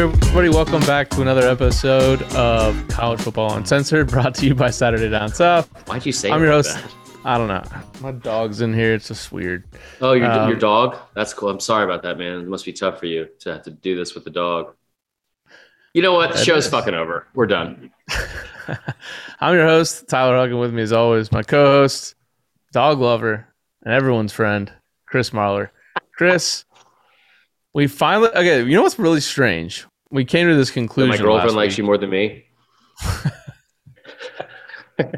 everybody. Welcome back to another episode of College Football Uncensored, brought to you by Saturday Down South. Why'd you say I'm your host. that? I don't know. My dog's in here. It's just weird. Oh, your, Um, your dog? That's cool. I'm sorry about that, man. It must be tough for you to have to do this with the dog. You know what? The show's is. fucking over. We're done. I'm your host, Tyler Huggin. With me, as always, my co-host, dog lover, and everyone's friend, Chris Marler. Chris, we finally okay. You know what's really strange? We came to this conclusion. my girlfriend likes week. you more than me.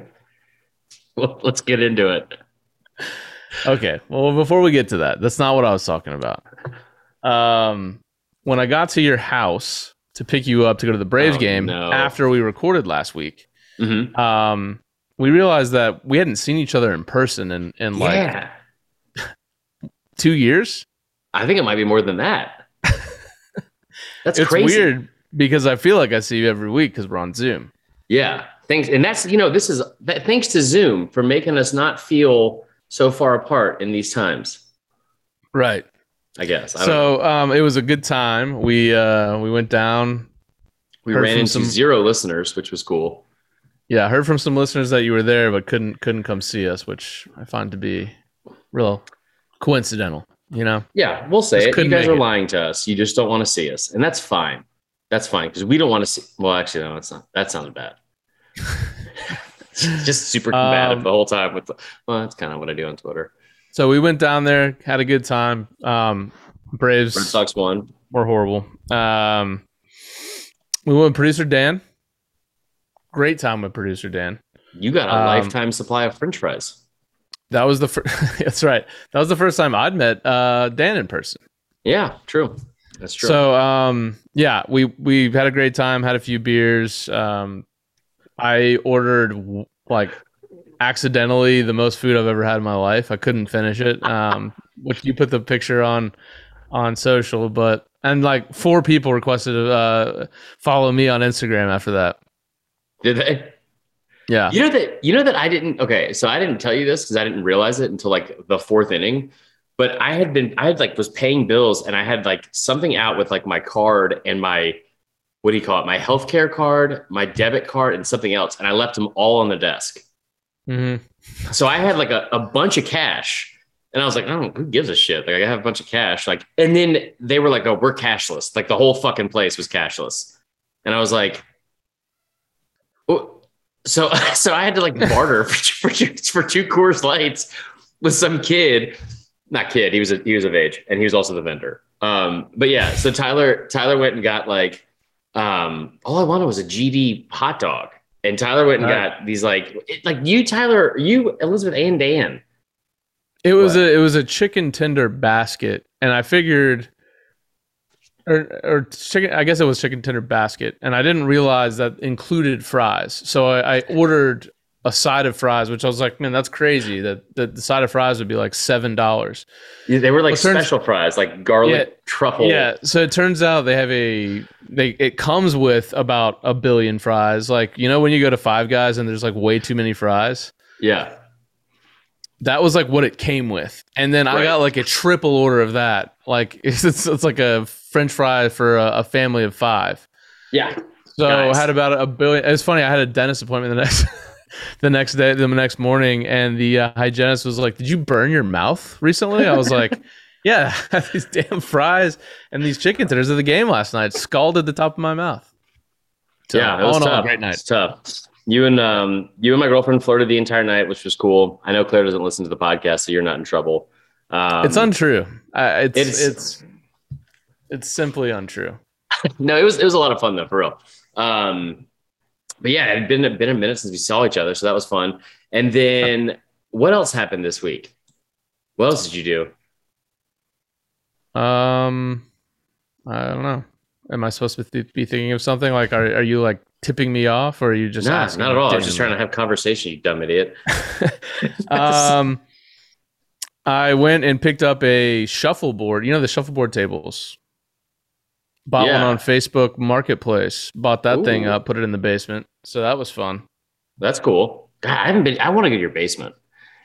well, let's get into it. Okay. Well, before we get to that, that's not what I was talking about. Um, when I got to your house to pick you up to go to the Braves Oh, game no. after we recorded last week, hmm um, we realized that we hadn't seen each other in person in, in like yeah. two years. I think it might be more than that. That's it's crazy. weird because I feel like I see you every week because we're on Zoom. Yeah. Thanks. And that's, you know, this is that, thanks to Zoom for making us not feel so far apart in these times, Right. I guess. I. So um, it was a good time. We uh, we went down. we ran into some- zero listeners, which was cool. Yeah, I heard from some listeners that you were there but couldn't couldn't come see us, which I find to be real coincidental. You know. Yeah, we'll say Just it. You guys are it. lying to us. You just don't want to see us, and that's fine. That's fine because we don't want to see. Well, actually, no, it's not. That sounded bad. just super combative Um, the whole time. With the, well, that's kind of what I do on Twitter. So we went down there, had a good time. Um, Braves Red Sox won. were horrible. Um, we went with producer Dan. Great time with producer Dan. You got a Um, lifetime supply of French fries. That was the first. that's right. That was the first time I'd met uh, Dan in person. Yeah, true. That's true. So um, yeah, we we had a great time. Had a few beers. Um, I ordered like accidentally the most food I've ever had in my life. I couldn't finish it. Um, which you put the picture on on social, but and like four people requested to uh, follow me on Instagram after that. Did they? Yeah. You know that you know that I didn't okay, so I didn't tell you this because I didn't realize it until like the fourth inning. But I had been I had like was paying bills and I had like something out with like my card and my what do you call it? My healthcare card, my debit card, and something else. And I left them all on the desk. hmm So I had like a, a bunch of cash. And I was like, oh, who gives a shit? Like I have a bunch of cash. Like, and then they were like, oh, we're cashless. Like the whole fucking place was cashless. And I was like, oh. So so I had to like barter for, for, two- for two Coors Lights with some kid. Not kid, he was a, he was of age, and he was also the vendor. Um, but yeah, so Tyler Tyler went and got like um, all I wanted was a GD hot dog, and Tyler went and got these like it, like you Tyler you Elizabeth and Dan. It was What? a it was a chicken tender basket, and I figured, or or chicken. I guess it was chicken tender basket, and I didn't realize that included fries. So I, I ordered a side of fries, which I was like, man, that's crazy. That that the side of fries would be like seven dollars. Yeah, They were like Well, turns- special fries, like garlic Yeah, truffle. Yeah. So it turns out they have a they it comes with about a billion fries. Like you know when you go to Five Guys and there's like way too many fries. yeah. That was like what it came with, and then I got like a triple order of that. Like it's it's, it's like a French fry for a, a family of five. Yeah. So Nice. I had about a billion. It's funny. I had a dentist appointment the next the next day, the next morning, and the uh, hygienist was like, "Did you burn your mouth recently?" I was like. Yeah, these damn fries and these chicken tenders at the game last night scalded the top of my mouth. So, yeah, it was all, tough. great night. It's tough. You and um, you and my girlfriend flirted the entire night, which was cool. I know Claire doesn't listen to the podcast, so you're not in trouble. Um, it's untrue. Uh, it's, it's- it's it's simply untrue. no, it was it was a lot of fun though, for real. Um, but yeah, it had been been a minute since we saw each other, so that was fun. And then what else happened this week? What else did you do? Um, I don't know. Am I supposed to be thinking of something like? Are are you like tipping me off, or are you just asking? not at all. I was just trying to have conversation, you dumb idiot. um, I went and picked up a shuffleboard. You know the shuffleboard tables. Bought one on Facebook Marketplace. Bought that thing up, put it in the basement. So that was fun. That's cool. God, I haven't been. I want to go to your basement.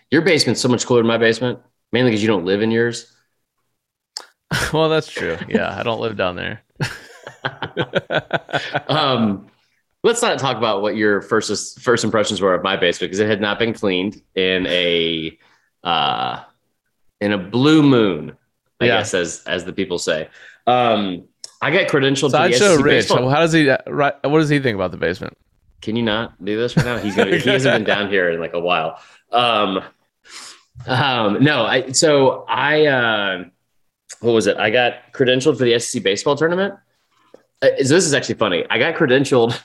Your basement's so much cooler than my basement, mainly because you don't live in yours. well, that's true. Yeah, I don't live down there. um, let's not talk about what your first first impressions were of my basement because it had not been cleaned in a uh, in a blue moon. I Yeah. guess as as the people say. Um, I got credentialed to the Sideshow SEC Rich. baseball. How does he? Right, what does he think about the basement? Can you not do this right now? He's gonna. he hasn't been down here in like a while. Um, um, no, I. So I. Uh, what was it? I got credentialed for the SEC baseball tournament. Uh, so this is actually funny. I got credentialed.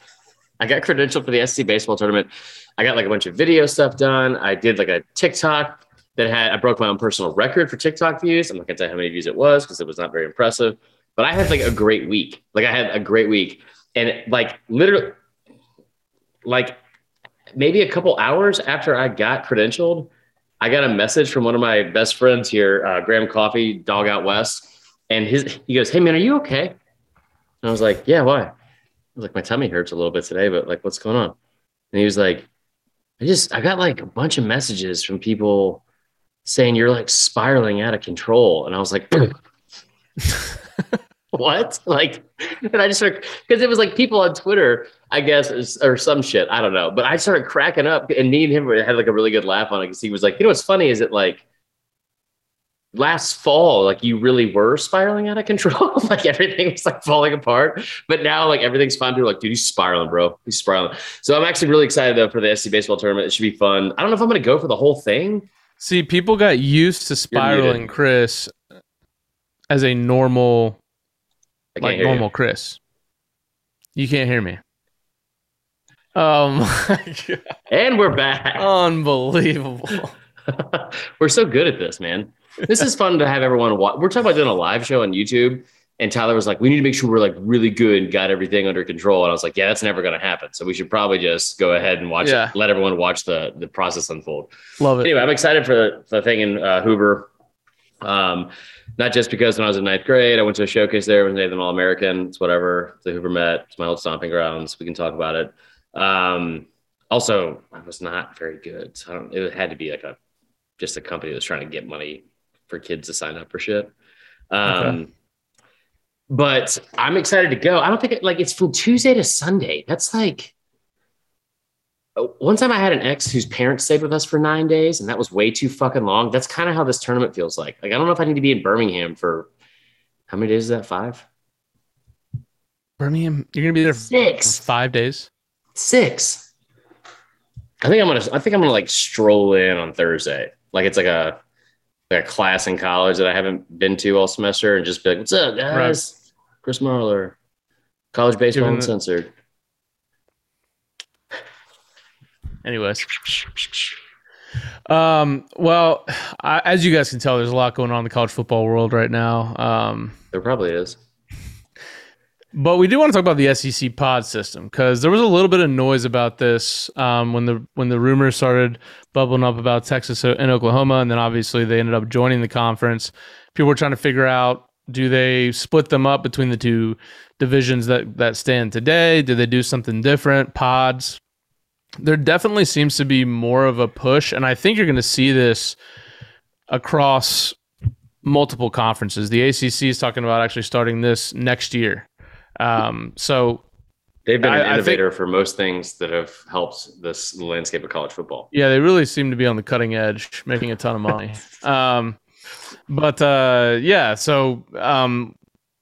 I got credentialed for the SC baseball tournament. I got like a bunch of video stuff done. I did like a TikTok that had. I broke my own personal record for TikTok views. I'm not gonna tell you how many views it was because it was not very impressive. But I had like a great week. Like I had a great week, and like literally like maybe a couple hours after I got credentialed, I got a message from one of my best friends here, uh, Graham Coffee, Dog Out West, and his he goes, "Hey man, are you okay?" And I was like, "Yeah, why?" Like, "My tummy hurts a little bit today, but like, what's going on?" And he was like, "I just I got like a bunch of messages from people saying you're like spiraling out of control," and I was like. what? Like, and I just started because it was like people on Twitter, I guess, or some shit. I don't know. But I started cracking up, and me and him had like a really good laugh on it because he was like, you know, what's funny is it like last fall, like you really were spiraling out of control. like everything was like falling apart. But now, like everything's fine. People are like, dude, he's spiraling, bro. He's spiraling. So I'm actually really excited though for the SC baseball tournament. It should be fun. I don't know if I'm going to go for the whole thing. See, people got used to spiraling Chris as a normal, like hear you. normal Chris. You can't hear me. Oh my god! And we're back. Unbelievable. We're so good at this, man. This is fun to have everyone watch. We're talking about doing a live show on YouTube, and Tyler was like, "We need to make sure we're like really good and got everything under control." And I was like, "Yeah, that's never going to happen. So we should probably just go ahead and watch Yeah. it. Let everyone watch the the process unfold." Love it. Anyway, I'm excited for the, the thing in uh, Hoover. Um, not just because when I was in ninth grade, I went to a showcase there was with Nathan All American. It's whatever. The Hoover Met. It's my old stomping grounds. We can talk about it. Um, also, I was not very good. So I don't, it had to be like a just a company that was trying to get money for kids to sign up for shit. Um, Okay. But I'm excited to go. I don't think it, like it's from Tuesday to Sunday. That's like one time I had an ex whose parents stayed with us for nine days, and that was way too fucking long. That's kind of how this tournament feels like. Like I don't know if I need to be in Birmingham for how many days is that? Five, Birmingham, you're gonna be there for six, five days. six. I think I'm gonna. I think I'm gonna like stroll in on Thursday. Like it's like a like a class in college that I haven't been to all semester, and just be like, "What's up, guys? Chris Marler, college baseball Given- uncensored." Anyways, um, well, I, as you guys can tell, there's a lot going on in the college football world right now. Um, There probably is. But we do want to talk about the SEC pod system because there was a little bit of noise about this um, when the when the rumors started bubbling up about Texas and Oklahoma, and then obviously they ended up joining the conference. People were trying to figure out do they split them up between the two divisions that that stand today? Do they do something different? Pods. There definitely seems to be more of a push, and I think you're going to see this across multiple conferences. The ACC is talking about actually starting this next year. Um, so They've been I- an I think- innovator for most things that have helped this landscape of college football. yeah, they really seem to be on the cutting edge, making a ton of money. um, but uh, yeah, so um,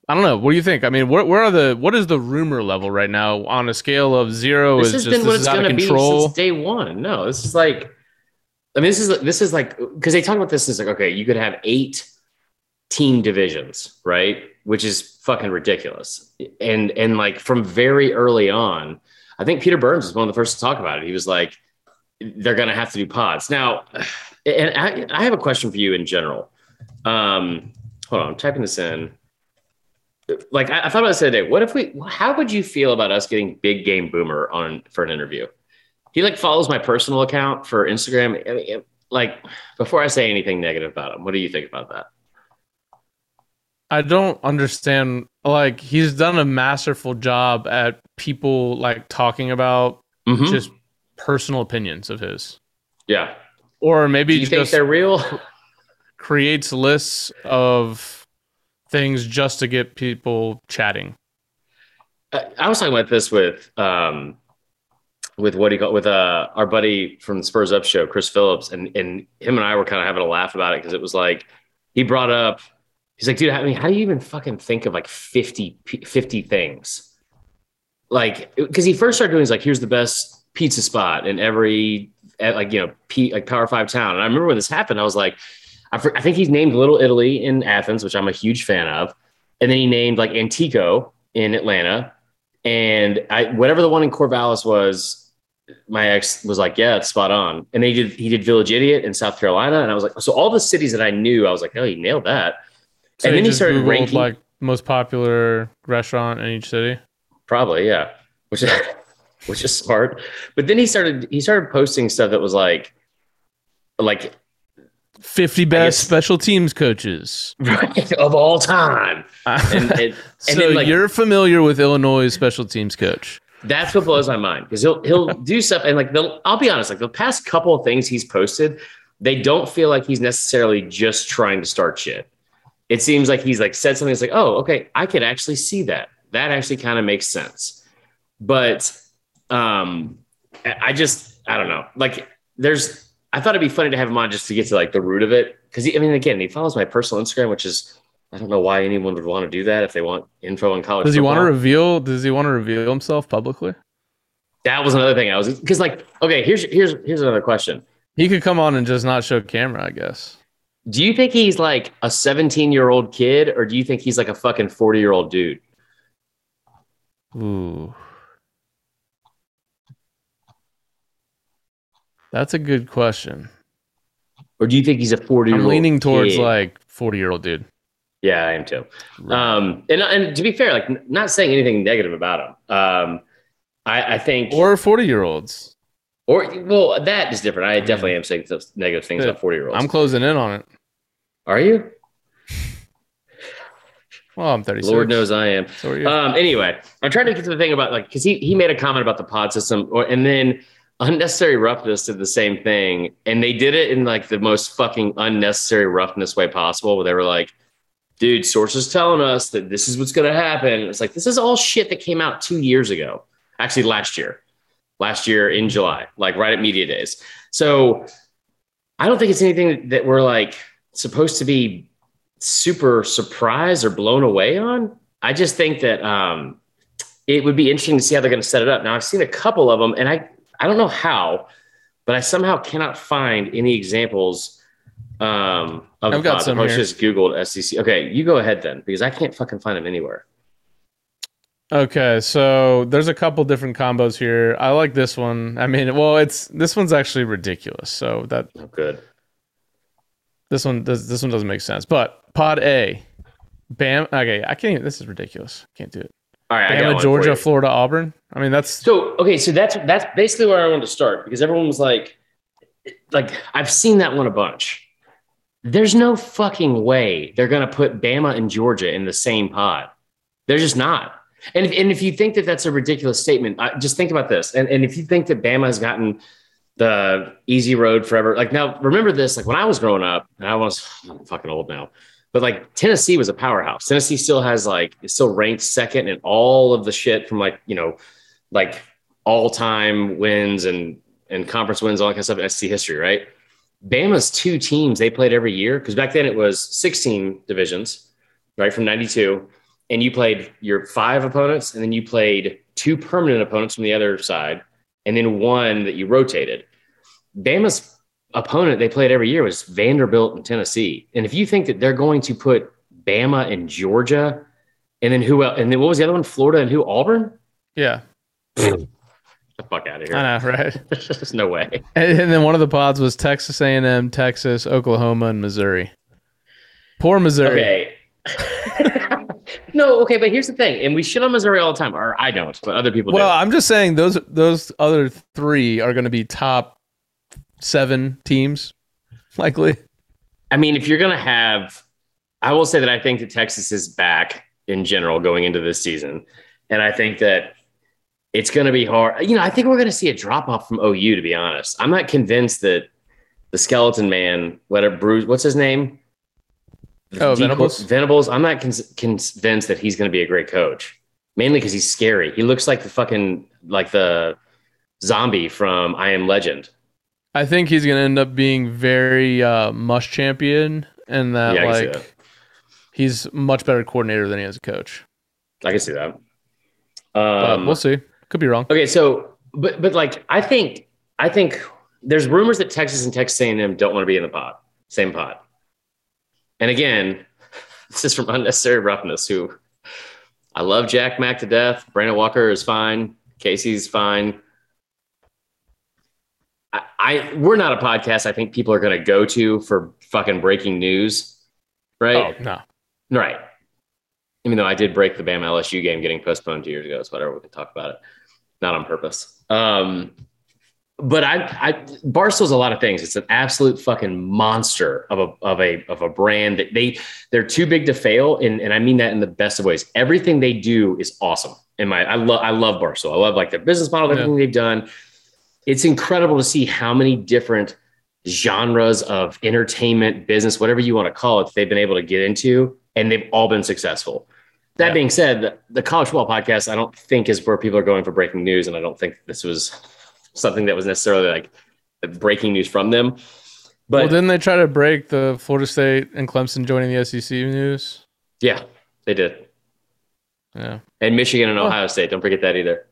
I don't know. What do you think? I mean, where, where are the what is the rumor level right now on a scale of zero? This is has just been what it's going to be control. since day one. No, this is like, I mean, this is this is like because they talk about this as like, okay, you could have eight team divisions, right? Which is fucking ridiculous. And and like from very early on, I think Peter Burns was one of the first to talk about it. He was like, they're going to have to do pods now. And I, I have a question for you in general. Um, hold on, I'm typing this in. Like I, I thought about this the other day. What if we? How would you feel about us getting Big Game Boomer on for an interview? He like follows my personal account for Instagram. I mean, like before I say anything negative about him, what do you think about that? I don't understand. Like he's done a masterful job at people like talking about Mhm. just personal opinions of his, yeah. or Do maybe you think they're real? creates lists of things just to get people chatting. I, I was talking about this with um, with what he called with uh our buddy from the Spurs Up show, Chris Phillips, and and him and I were kind of having a laugh about it because it was like he brought up. He's like, dude, I mean, how do you even fucking think of like 50, 50 things? Like, because he first started doing, he's like, here's the best pizza spot in every, like, you know, P, like Power Five town. And I remember when this happened, I was like, I, I think he's named Little Italy in Athens, which I'm a huge fan of. And then he named like Antico in Atlanta. And I, whatever the one in Corvallis was, my ex was like, yeah, it's spot on. And then he did, he did Village Idiot in South Carolina. And I was like, so all the cities that I knew, I was like, oh, he nailed that. So and then he started Googled, ranking. like most popular restaurant in each city. Probably, yeah. Which is which is smart. But then he started he started posting stuff that was like like 50 guess- best special teams coaches. right, of all time. Ah. And, and, and so then like you're familiar with Illinois special teams coach. that's what blows my mind because he'll he'll do stuff and like they'll I'll be honest, like the past couple of things he's posted, they don't feel like he's necessarily just trying to start shit. It seems like he's like said something It's like, oh, okay, I could actually see that. That actually kind of makes sense. But um I just I don't know. Like there's I thought it'd be funny to have him on just to get to like the root of it. Cause he, I mean, again, he follows my personal Instagram, which is I don't know why anyone would want to do that if they want info on college. Does he want to reveal? Does he want to reveal himself publicly? That was another thing I was because like okay, here's here's here's another question. He could come on and just not show camera, I guess. Do you think he's like a 17 year old kid, or do you think he's like a fucking 40 year old dude? Ooh. That's a good question. Or do you think he's a 40 year I'm leaning towards kid? like 40 year old dude. yeah, I am too. Um, and and to be fair, like not saying anything negative about him. Um, I, I think or 40 year olds. Or well, that is different. I definitely am saying those negative things about 40 year olds. I'm closing in on it. Are you? Well, I'm 36. Lord knows I am. So are you. Um, anyway, I'm trying to get to the thing about like because he he made a comment about the pod system, or and then unnecessary roughness did the same thing, and they did it in like the most fucking unnecessary roughness way possible, where they were like, "Dude, sources telling us that this is what's going to happen." It's like this is all shit that came out two years ago, actually last year, last year in July, like right at media days. So I don't think it's anything that we're like supposed to be super surprised or blown away on. I just think that um, it would be interesting to see how they're going to set it up. Now, I've seen a couple of them, and I I don't know how, but I somehow cannot find any examples um, of I've got pods. some I just Googled SEC. Okay, you go ahead then, because I can't fucking find them anywhere. Okay, so there's a couple different combos here. I like this one. I mean, well, it's this one's actually ridiculous. So that Oh, good. this one does this one doesn't make sense. But Pod A, Bam. Okay, I can't. Even, this is ridiculous. Can't do it. All right, I got Bama, Georgia. Florida, Auburn. I mean, that's So okay, so that's that's basically where I wanted to start because everyone was like, like I've seen that one a bunch. There's no fucking way they're gonna put Bama and Georgia in the same pod. They're just not. And if, and if you think that that's a ridiculous statement, I, just think about this. And and if you think that Bama has gotten the easy road forever, like now remember this. Like when I was growing up, and I was I'm fucking old now, but like Tennessee was a powerhouse. Tennessee still has like it's still ranked second in all of the shit from like you know like all time wins and and conference wins, all that kind of stuff in SEC history, right? Bama's two teams they played every year because back then it was 16 divisions, right? From 92. And you played your five opponents, and then you played two permanent opponents from the other side, and then one that you rotated. Bama's opponent they played every year was Vanderbilt and Tennessee. And if you think that they're going to put Bama and Georgia, and then who else? And then what was the other one? Florida and who? Auburn? yeah. The fuck out of here. I know, right? There's no way. And, and then one of the pods was Texas A&M, Texas, Oklahoma, and Missouri. Poor Missouri. Okay. No, okay, but here's the thing, and we shit on Missouri all the time, or I don't, but other people Well, do. I'm just saying those those other three are going to be top seven teams, likely. I mean, if you're gonna have, I will say that I think that Texas is back in general going into this season, and I think that it's gonna be hard. You know, I think we're gonna see a drop off from OU. To be honest, I'm not convinced that the skeleton man, whatever Bruce, what's his name? Oh, Venables? Venables. I'm not con- convinced that he's going to be a great coach. mainly because he's scary. He looks like the fucking like the zombie from I Am Legend. I think he's gonna end up being very uh, mush champion, and that Yeah, I can see like that. he's much better coordinator than he is a coach. I can see that. Um, we'll see. Could be wrong. Okay, so but but like I think I think there's rumors that Texas and Texas A&M don't want to be in the pod, same pod. And again, this is from unnecessary roughness. Who I love Jack Mac to death. Brandon Walker is fine. Casey's fine. I, I we're not a podcast. I think people are going to go to for fucking breaking news, right? Oh no. Right. Even though I did break the Bama LSU game getting postponed two years ago, it's whatever we can talk about it. Not on purpose. Um, but I, I Barstool's a lot of things. It's an absolute fucking monster of a of a of a brand that they they're too big to fail, and, and I mean that in the best of ways. Everything they do is awesome. In my I love I love Barstool. I love like their business model, everything they've done. It's incredible to see how many different genres of entertainment, business, whatever you want to call it, they've been able to get into, and they've all been successful. That Yeah. being said, the, the college football podcast, I don't think is where people are going for breaking news, and I don't think this was something that was necessarily like breaking news from them. But well, didn't they try to break the Florida State and Clemson joining the SEC news? yeah, they did, Yeah. and Michigan and Oh. Ohio State. Don't forget that either.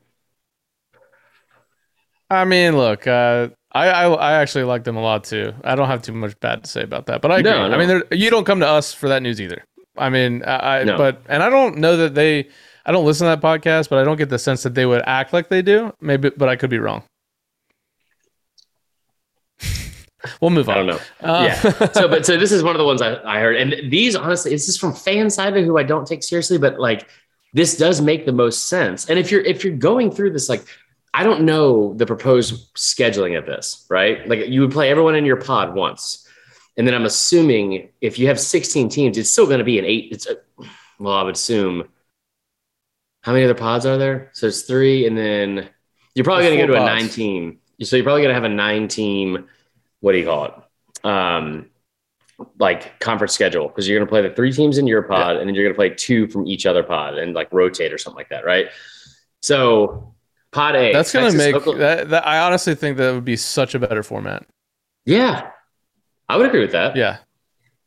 I mean, look, uh, I, I I actually like them a lot too. I don't have too much bad to say about that, but I agree. No, no. I mean, you don't come to us for that news either. I mean, I, I No. but and I don't know that they. I don't listen to that podcast, but I don't get the sense that they would act like they do. Maybe, but I could be wrong. We'll move on. I don't know. Uh, yeah. So, but so this is one of the ones I, I heard, and these honestly, this is from fan side of who I don't take seriously, but like this does make the most sense. And if you're if you're going through this, like I don't know the proposed scheduling of this, right? Like you would play everyone in your pod once, and then I'm assuming if you have 16 teams, it's still going to be an eight. It's a, well, I would assume. How many other pods are there? So it's three, and then you're probably going to go to four a pods. nine team. So you're probably going to have a nine team. What do you call it? Um, like conference schedule because you're going to play the three teams in your pod, and then you're going to play two from each other pod, and like rotate or something like that, right? So pod A. That's gonna Texas, make Oklahoma- that, that. I honestly think that would be such a better format. Yeah, I would agree with that. Yeah.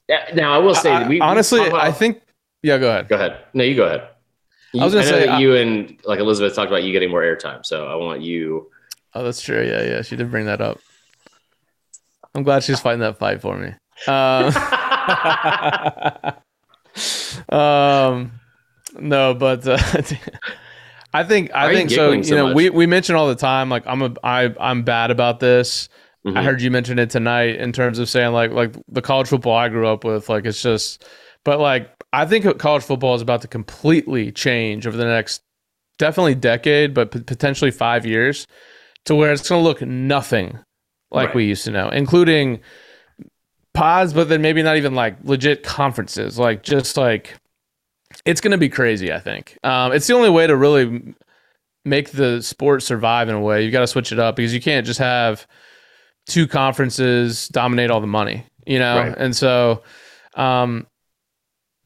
Yeah, Now I will say, I- we, we honestly, talk about- I think. Yeah, go ahead. Go ahead. No, you go ahead. I was gonna know say, that I- you and like Elizabeth talked about you getting more airtime, so I want you. Oh, that's true. Yeah, yeah. She did bring that up. I'm glad she's fighting that fight for me. Um, um no, but uh, I think I think so. You so know, much? we we mention all the time like I'm a I I'm bad about this. I Mhm. heard you mention it tonight in terms of saying like like the college football I grew up with like it's just but like I think college football is about to completely change over the next definitely decade but p- potentially 5 years to where it's going to look nothing like Right. we used to know including pods but then maybe not even like legit conferences like just like it's going to be crazy I think. Um it's the only way to really make the sport survive in a way. You got to switch it up because you can't just have two conferences dominate all the money, you know? Right. And so, um,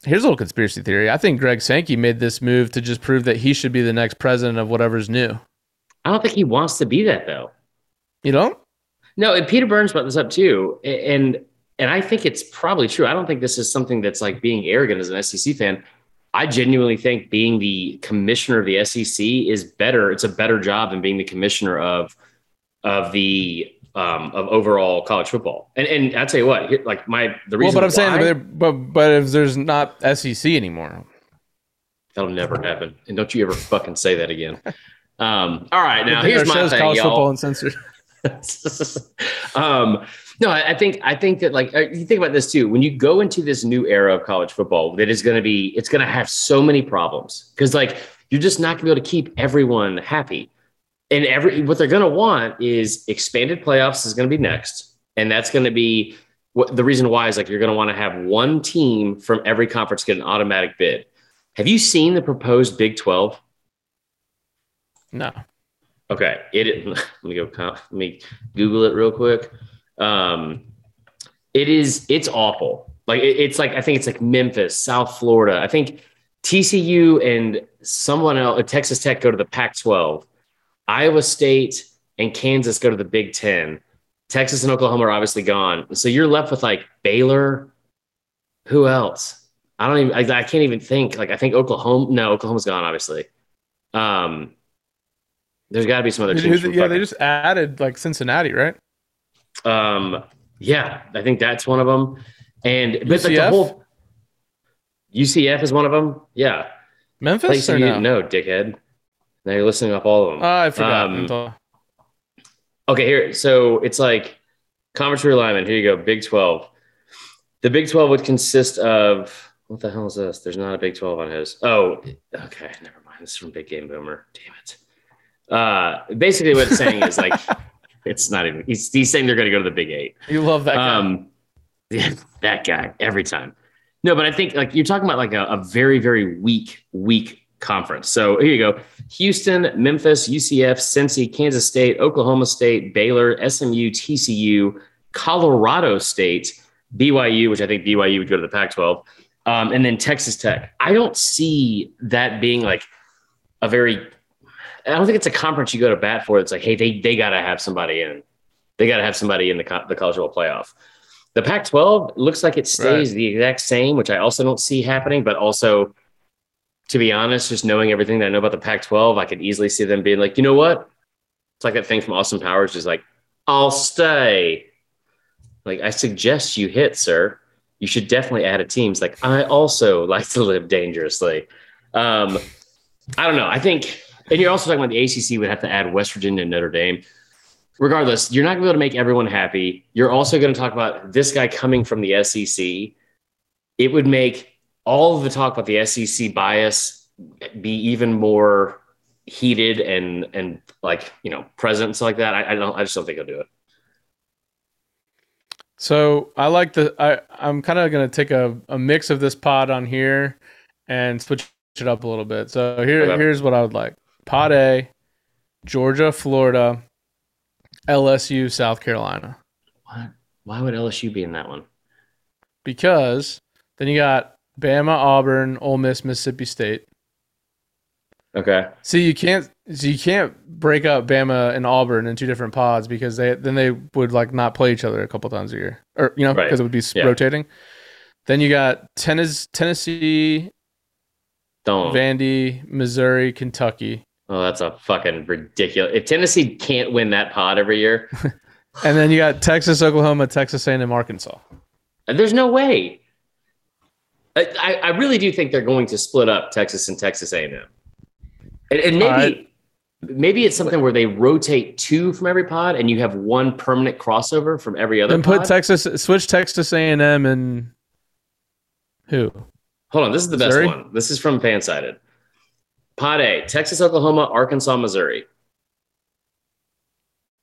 here's a little conspiracy theory. I think Greg Sankey made this move to just prove that he should be the next president of whatever's new. I don't think he wants to be that though. You know? No, and Peter Burns brought this up too, and and I think it's probably true. I don't think this is something that's like being arrogant as an SEC fan. I genuinely think being the commissioner of the SEC is better. It's a better job than being the commissioner of of the um, of overall college football. And and I tell you what, like my the reason. Well, but I'm why, saying, but, but if there's not SEC anymore, that'll never happen. And don't you ever fucking say that again. Um, all right, now here's my thing, college y'all. football uncensored. um, no, I, I think I think that like uh, you think about this too. When you go into this new era of college football, that is going to be it's going to have so many problems because like you're just not going to be able to keep everyone happy. And every what they're going to want is expanded playoffs is going to be next, and that's going to be what the reason why is like you're going to want to have one team from every conference get an automatic bid. Have you seen the proposed Big Twelve? No. Okay, it. Let me go. Let me Google it real quick. Um, it is. It's awful. Like it, it's like I think it's like Memphis, South Florida. I think TCU and someone else, Texas Tech, go to the Pac 12. Iowa State and Kansas go to the Big Ten. Texas and Oklahoma are obviously gone. So you're left with like Baylor. Who else? I don't even, I, I can't even think. Like, I think Oklahoma, no, Oklahoma's gone, obviously. Um, there's got to be some other teams. Yeah, they just added like Cincinnati, right? Um, yeah, I think that's one of them. And but like the UCF? whole UCF is one of them. Yeah, Memphis place or you no? didn't know, dickhead. Now you're listening off all of them. Oh, I forgot. Um, Okay, here. So it's like conference realignment. Here you go. Big 12. The Big 12 would consist of what the hell is this? There's not a Big 12 on his. Oh, okay. Never mind. This is from Big Game Boomer. Damn it. Uh, basically, what it's saying is like, it's not even, he's, he's saying they're going to go to the Big Eight. you love that guy. Um, yeah, that guy every time. No, but I think like you're talking about like a, a very, very weak, weak conference. So here you go: Houston, Memphis, UCF, Cincy, Kansas State, Oklahoma State, Baylor, SMU, TCU, Colorado State, BYU, which I think BYU would go to the Pac-12, um, and then Texas Tech. I don't see that being like a very. I don't think it's a conference you go to bat for. It's like, hey, they they got to have somebody in. They got to have somebody in the the college football playoff. The Pac-12 looks like it stays the exact same, which I also don't see happening. But also, to be honest, just knowing everything that I know about the Pac-12, I could easily see them being like, you know what? It's like that thing from Austin Powers, just like, I'll stay. Like, I suggest you hit, sir. You should definitely add a team. It's like, I also like to live dangerously. Um, I don't know. I think, and you're also talking about the ACC would have to add West Virginia and Notre Dame regardless, you're not going to be able to make everyone happy. You're also going to talk about this guy coming from the SEC. It would make all of the talk about the SEC bias be even more heated and and like you know present and stuff like that. I, I don't. I just don't think he'll do it. So I like the I I'm kind of gonna take a, a mix of this pod on here and switch it up a little bit. So here Okay. here's what I would like: Pod A, Georgia, Florida, LSU, South Carolina, What? Why would LSU be in that one? because then you got Bama, Auburn, Ole Miss, Mississippi State. Okay. See, you can't so you can't break up Bama and Auburn in two different pods because they then they would like not play each other a couple times a year, or you know, Right. because it would be Yeah. rotating. Then you got Tennessee, Tennessee, Don't. Vandy, Missouri, Kentucky, oh, that's a fucking ridiculous. If Tennessee can't win that pod every year, and then you got Texas, Oklahoma, Texas A&M, Arkansas. There's no way. I, I really do think they're going to split up Texas and Texas A&M, and, and maybe right. maybe it's something where they rotate two from every pod, and you have one permanent crossover from every other. Then put pod. Texas, switch Texas A&M and who? Hold on, this is the best Missouri? one. This is from Fansided. Pod A: Texas, Oklahoma, Arkansas, Missouri.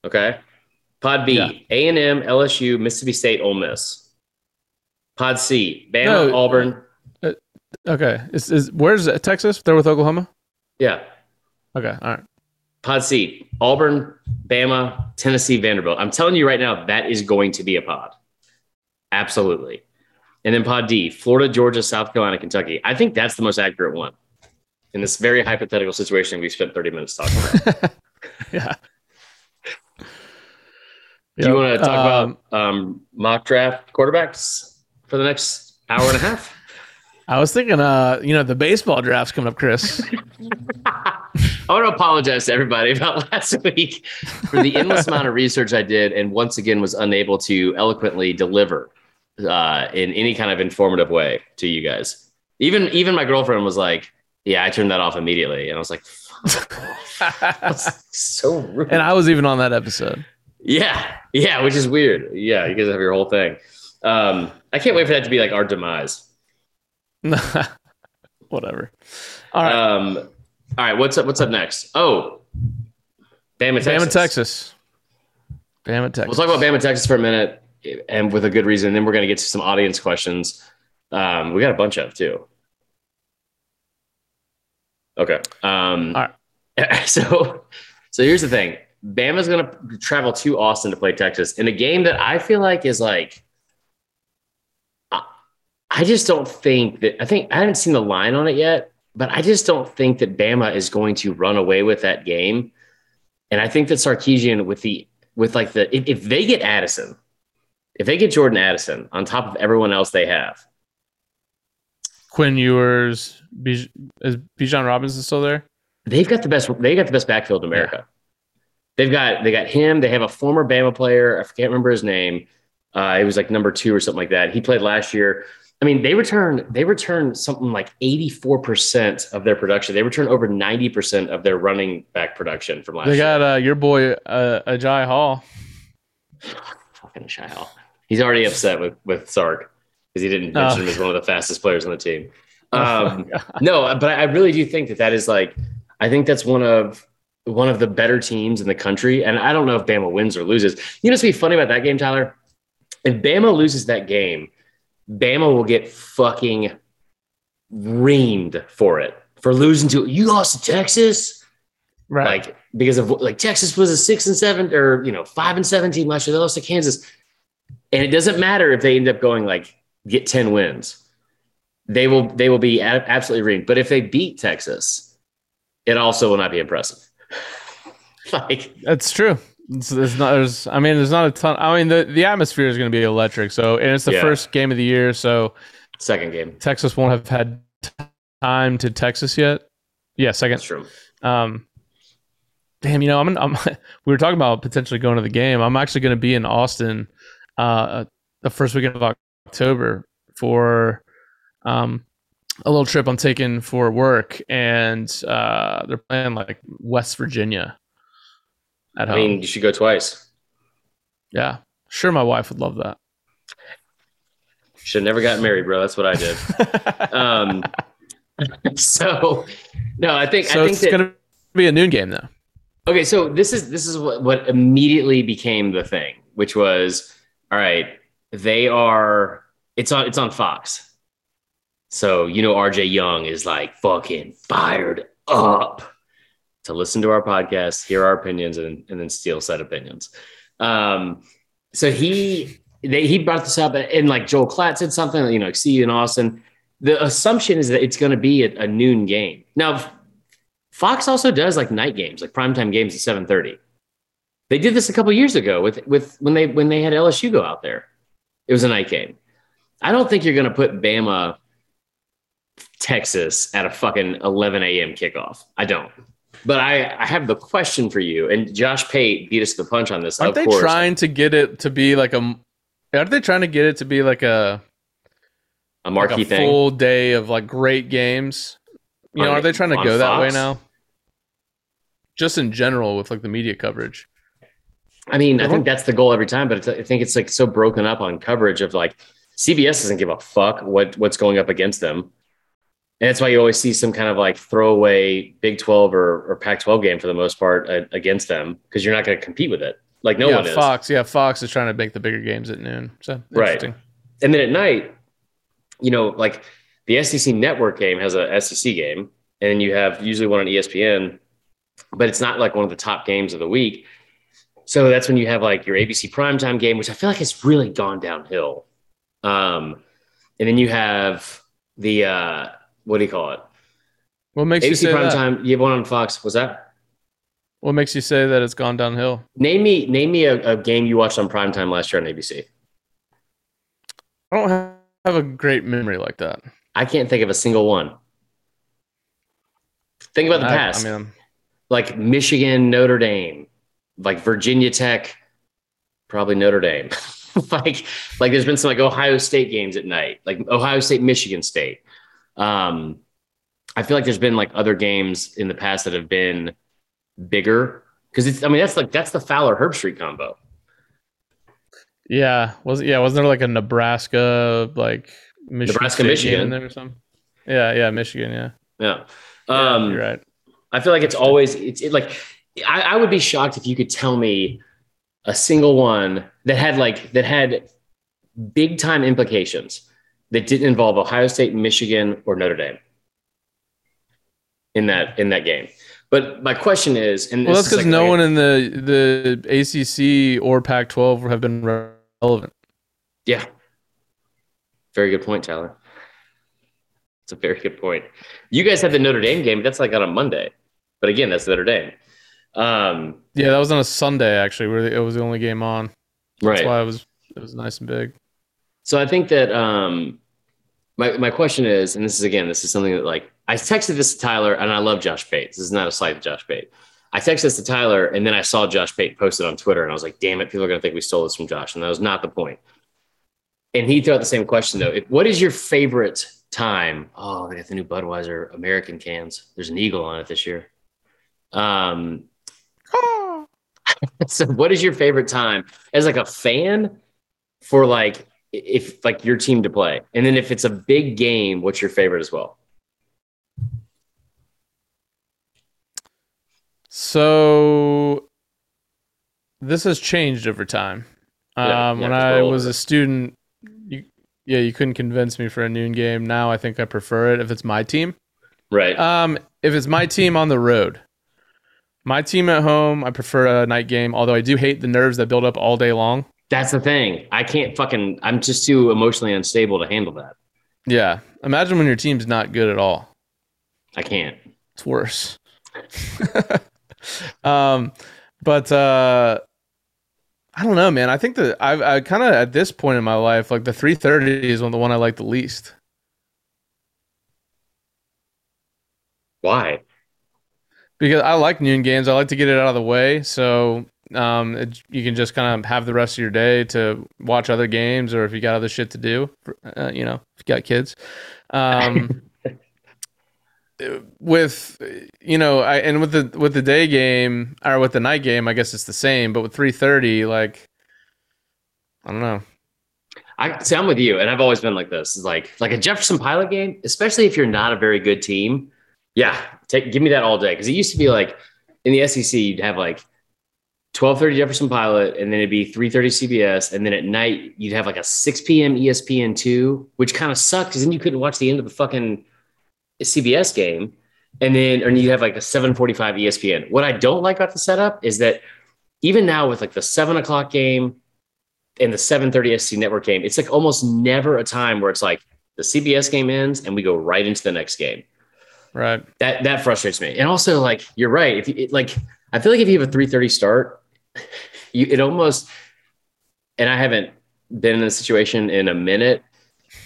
Okay. Pod B: Yeah. A&M, LSU, Mississippi State, Ole Miss. Pod C: Bama, No. Uh, Auburn. Uh, okay, is is where's Texas? They're with Oklahoma. Yeah. Okay, all right. Pod C, Auburn, Bama, Tennessee, Vanderbilt. I'm telling you right now, that is going to be a pod. Absolutely. And then pod D, Florida, Georgia, South Carolina, Kentucky. I think that's the most accurate one in this very hypothetical situation we spent 30 minutes talking about. yeah. Do you want to talk Um, about um, mock draft quarterbacks for the next hour and a half? I was thinking, uh, you know, the baseball draft's coming up, Chris. I want to apologize to everybody about last week for the endless amount of research I did, and once again was unable to eloquently deliver uh, in any kind of informative way to you guys. Even even my girlfriend was like, "Yeah, I turned that off immediately," and I was like, That's "So rude." and I was even on that episode. yeah, yeah, which is weird. Yeah, you guys have your whole thing. Um, I can't wait for that to be like our demise. Whatever. All right. Um, all right, what's up? What's up next? Oh, Bama, Texas. Bama, Texas. Bama, Texas. We'll talk about Bama, Texas for a minute, and with a good reason. Then we're going to get to some audience questions. Um, we got a bunch of too. Okay. Um, All right. So, so here's the thing: Bama's going to travel to Austin to play Texas in a game that I feel like is like. I- I just don't think that. I think I haven't seen the line on it yet, but I just don't think that Bama is going to run away with that game. And I think that Sarkisian with the with like the if, if they get Addison, if they get Jordan Addison on top of everyone else they have, Quinn Ewers, Bij- is Bijan Robinson still there? they've got the best they got the best backfield in America. They've got they got him. They have a former Bama player. I can't remember his name. Uh, he was like number two or something like that. He played last year. I mean, they return they return something like eighty four percent of their production. They return over ninety percent of their running back production from last year. They got uh, your boy uh, Agiye Hall. Fucking shy hell. He's already upset with with Sark because he didn't mention Oh. him as one of the fastest players on the team. Oh Um, no, but I really do think that that is like I think that's one of one of the better teams in the country. And I don't know if Bama wins or loses. You know what's be funny about that game, Tyler? If Bama loses that game, Bama will get fucking reamed for it for losing to you lost to Texas Right. like because of like Texas was a six and seven or you know five and seven team last year. They lost to Kansas, and it doesn't matter if they end up going like get ten wins. They will they will be absolutely ringed. But if they beat Texas, it also will not be impressive. like That's true. It's, it's not. There's. I mean, there's not a ton. I mean, the, the atmosphere is going to be electric. So, and it's the Yeah. first game of the year. So second game, Texas won't have had time to Texas yet. Yeah, second. that's true. Um, damn, you know, I'm, I'm. We were talking about potentially going to the game. I'm actually going to be in Austin, uh, the first weekend of October for, um, a little trip I'm taking for work, and uh, they're playing like West Virginia. At I home. mean, you should go twice. yeah, sure, my wife would love that. Should have never gotten married, bro. That's what I did. um, so no, I think so I think it's that, gonna be a noon game though. Okay, so this is this is what, what immediately became the thing, which was all right, they are it's on it's on Fox. So you know RJ Young is like fucking fired up to listen to our podcast, hear our opinions, and, and then steal said opinions. Um, so he they, he brought this up, and like Joel Klatt said something, you know, like, see you in Austin. The assumption is that it's going to be a, a noon game. Now, Fox also does like night games, like primetime games at seven thirty. They did this a couple years ago with with when they when they had LSU go out there. It was a night game. I don't think you're going to put Bama, Texas at a fucking 11 a.m. kickoff. I don't. But I, I have the question for you, and Josh Pate beat us to the punch on this. Aren't they course. trying to get it to be like a? Aren't they trying to get it to be like a a like marquee a thing? full day of like great games? You know, are they trying to on go that way now? Just in general, with like the media coverage. I mean, I Uh-huh. think that's the goal every time, but it's, I think it's like so broken up on coverage of like CBS doesn't give a fuck what what's going up against them. And that's why you always see some kind of like throwaway Big 12 or, or Pac 12 game for the most part uh, against them because you're not going to compete with it. Like no yeah, one is. Fox. Yeah, Fox is trying to make the bigger games at noon. So Right. And then at night, you know, like the SEC network game has a SEC game, and you have usually one on ESPN, but it's not like one of the top games of the week. So that's when you have like your ABC primetime game, which I feel like has really gone downhill. Um, and then you have the uh, what do you call it? What makes you ABC say that? primetime. You have one on Fox. Was that? What makes you say that it's gone downhill? Name me name me a, a game you watched on primetime last year on ABC. I don't have- have a great memory like that. I can't think of a single one. Think about the I- past. I mean, like Michigan, Notre Dame, like Virginia Tech, probably Notre Dame. like, like there's been some like Ohio State games at night, like Ohio State, Michigan State. Um, I feel like there's been like other games in the past that have been bigger because it's. I mean, that's like that's the Fowler Herbstreit combo. yeah, was yeah, wasn't there like a Nebraska like Michigan Nebraska, State Michigan. in there or something? Yeah, yeah, Michigan. Yeah, Yeah. Yeah, Um, you're right. I feel like it's always it's it, like I, I would be shocked if you could tell me a single one that had like that had big time implications that didn't involve Ohio State, Michigan, or Notre Dame in that in that game. But my question is, and Well, that's because like- no one in the the ACC or Pac-12 have been relevant. Yeah, very good point, Tyler. It's a very good point. You guys had the Notre Dame game. That's like on a Monday, but again, that's Notre Dame. Um, Yeah, that was on a Sunday actually, where it was the only game on. That's right. why it was it was nice and big. So I think that um, my my question is, and this is again, this is something that like I texted this to Tyler, and I love Josh Pate. This is not a slight to Josh Pate. I texted this to Tyler, and then I saw Josh Pate posted on Twitter, and I was like, "Damn it, people are gonna think we stole this from Josh," and that was not the point. And he threw out the same question though. If, what is your favorite time? Oh, they got the new Budweiser American cans. There's an eagle on it this year. Um, so what is your favorite time as like a fan for like if like your team to play and then if it's a big game what's your favorite as well So this has changed over time. Um, yeah, when I was a student, you, yeah, you couldn't convince me for a noon game. Now I think I prefer it if it's my team. right Um, if it's my team on the road, my team at home, I prefer a night game. Although I do hate the nerves that build up all day long. that's the thing i can't fucking i'm just too emotionally unstable to handle that Yeah, imagine when your team's not good at all. i can't It's worse. um, but uh, I don't know, man. I think that I've I kind of at this point in my life, like the 330 is one the one I like the least. why because I like noon games. I like to get it out of the way, so um, it, you can just kind of have the rest of your day to watch other games, or if you got other shit to do, uh, you know, if you got kids. Um, with you know, I and with the with the day game or with the night game, I guess it's the same. But with three thirty, like I don't know. I see. I'm with you, and I've always been like this. Is like like a Jefferson Pilot game, especially if you're not a very good team. Yeah, take give me that all day because it used to be like in the SEC you'd have like 12:30 Jefferson Pilot, and then it'd be 3:30 CBS, and then at night you'd have like a 6 p.m. ESPN two, which kind of sucked because then you couldn't watch the end of the fucking CBS game, and then or you have like a 7:45 ESPN. What I don't like about the setup is that even now with like the seven o'clock game and the 7:30 SEC network game, it's like almost never a time where it's like the CBS game ends and we go right into the next game. Right. That that frustrates me. And also, like you're right. If you it, like, I feel like if you have a 3:30 start, you it almost. And I haven't been in a situation in a minute,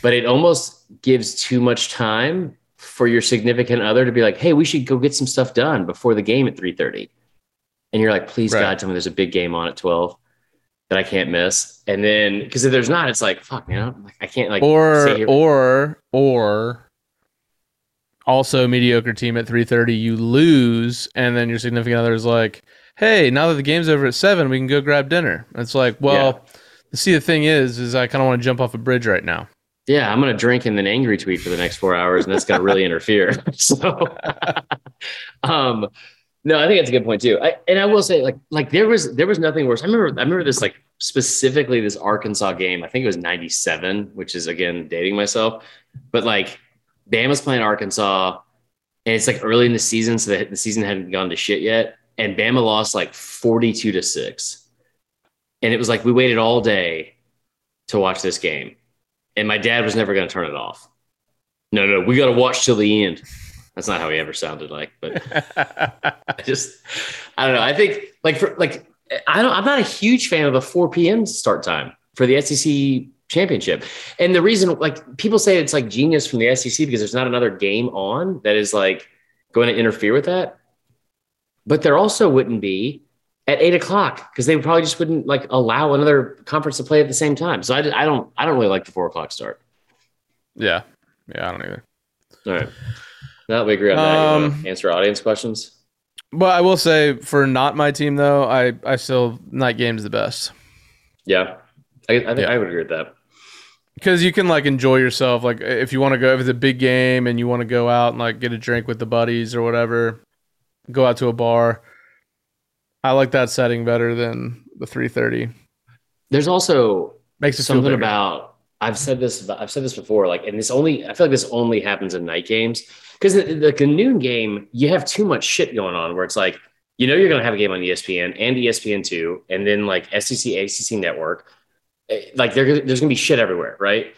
but it almost gives too much time for your significant other to be like, "Hey, we should go get some stuff done before the game at 3:30." And you're like, "Please, Right. God, tell me there's a big game on at 12 that I can't miss." And then because if there's not, it's like, "Fuck, man, like, I can't like." or or or also mediocre team at 3:30 you lose and then your significant other is like hey now that the game's over at 7 we can go grab dinner it's like well see the thing is is I kind of want to jump off a bridge right now yeah, I'm gonna drink and then angry tweet for the next four hours, and that's gonna really interfere. So, um, no, I think that's a good point too. I, and I will say, like, like there was there was nothing worse. I remember I remember this like specifically this Arkansas game. I think it was '97, which is again dating myself, but like Bama's playing Arkansas, and it's like early in the season, so the, the season hadn't gone to shit yet, and Bama lost like 42 to six, and it was like we waited all day to watch this game and my dad was never going to turn it off. No, no, we got to watch till the end. That's not how he ever sounded like, but I just, I don't know. I think like for like, I don't, I'm not a huge fan of a 4 p.m. start time for the SEC championship. And the reason, like, people say it's like genius from the SEC because there's not another game on that is like going to interfere with that. But there also wouldn't be at eight o'clock because they probably just wouldn't like allow another conference to play at the same time. So I, I don't I don't really like the four o'clock start. yeah yeah I don't either All right, now that we agree on that, you want Um, to answer audience questions? but I will say for not my team though I I still night game's the best Yeah, I, I think Yeah. I would agree with that. Because you can like enjoy yourself like if you want to go if it's a big game and you want to go out and like get a drink with the buddies or whatever go out to a bar. I like that setting better than the 330 There's also makes it something about I've said this I've said this before like and this only I feel like this only happens in night games. Because the, the noon game you have too much shit going on where it's like you know you're going to have a game on ESPN and ESPN2 and then like SEC ACC network like there's going to be shit everywhere right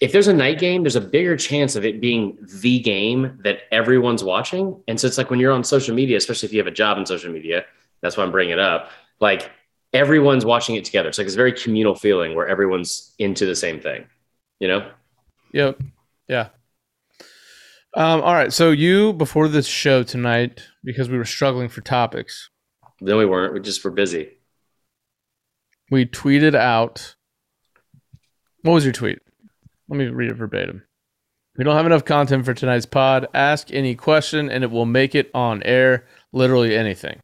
if there's a night game, there's a bigger chance of it being the game that everyone's watching. And so it's like when you're on social media, especially if you have a job in social media, that's why I'm bringing it up. Like everyone's watching it together. It's like this very communal feeling where everyone's into the same thing, you know? Yep. Yeah. Um, all right. So you before this show tonight, because we were struggling for topics, Then we weren't. We just were busy. We tweeted out. What was your tweet? Let me read it verbatim. We don't have enough content for tonight's pod. Ask any question and it will make it on air. Literally anything.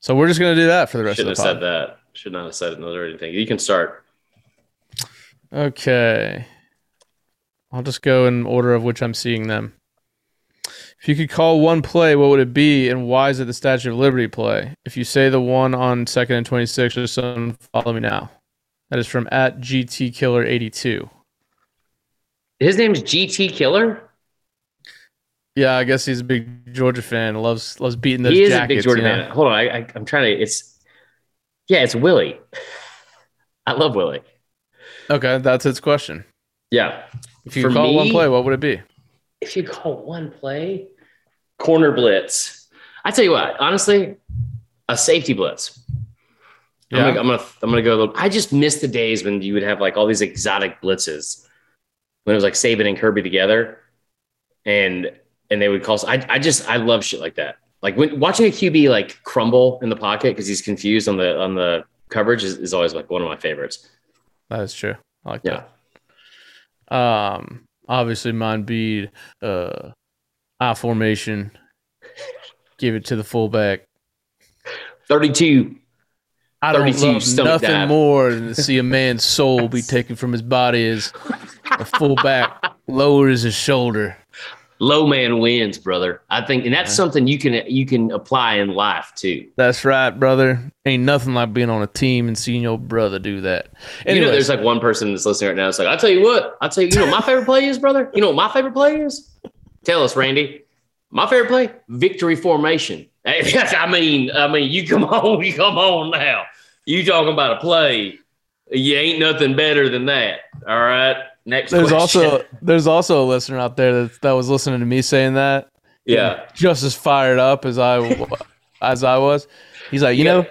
So we're just gonna do that for the rest Shouldn't of have the said that. Should not have said another anything. You can start. Okay. I'll just go in order of which I'm seeing them. If you could call one play, what would it be, and why is it the Statue of Liberty play? If you say the one on second and 26, or someone follow me now. That is from at GT Killer 82. His name's GT Killer. Yeah, I guess he's a big Georgia fan. Loves loves beating those he is jackets. a big you know? fan. Hold on, I, I'm trying to. It's yeah, it's Willie. I love Willie. Okay, that's its question. Yeah, If you For could call one play, what would it be? If you call one play, corner blitz. I tell you what, honestly, a safety blitz. Yeah. I'm, gonna, I'm gonna I'm gonna go. A little, I just miss the days when you would have like all these exotic blitzes when it was like Saban and Kirby together, and and they would call. I I just I love shit like that. Like when watching a QB like crumble in the pocket because he's confused on the on the coverage is, is always like one of my favorites. That is true. I like Yeah. that. Um, obviously, mine be uh, I formation. Give it to the fullback. Thirty two. I don't 32 love nothing dive. more than to see a man's soul be taken from his body as a fullback lowers his shoulder. Low man wins, brother. I think, and that's Yeah. something you can you can apply in life too. That's right, brother. Ain't nothing like being on a team and seeing your brother do that. you know, there's like one person that's listening right now. It's like, I'll tell you what, I'll tell you, you know, what my favorite play is, brother. You know, what my favorite play is. Tell us, Randy. My favorite play, victory formation. I mean, I mean, you come on, you come on now. You talking about a play? You ain't nothing better than that. All right. Next. there's question. also there's also a listener out there that that was listening to me saying that. yeah. just as fired up as I as I was. He's like, you Yeah. know,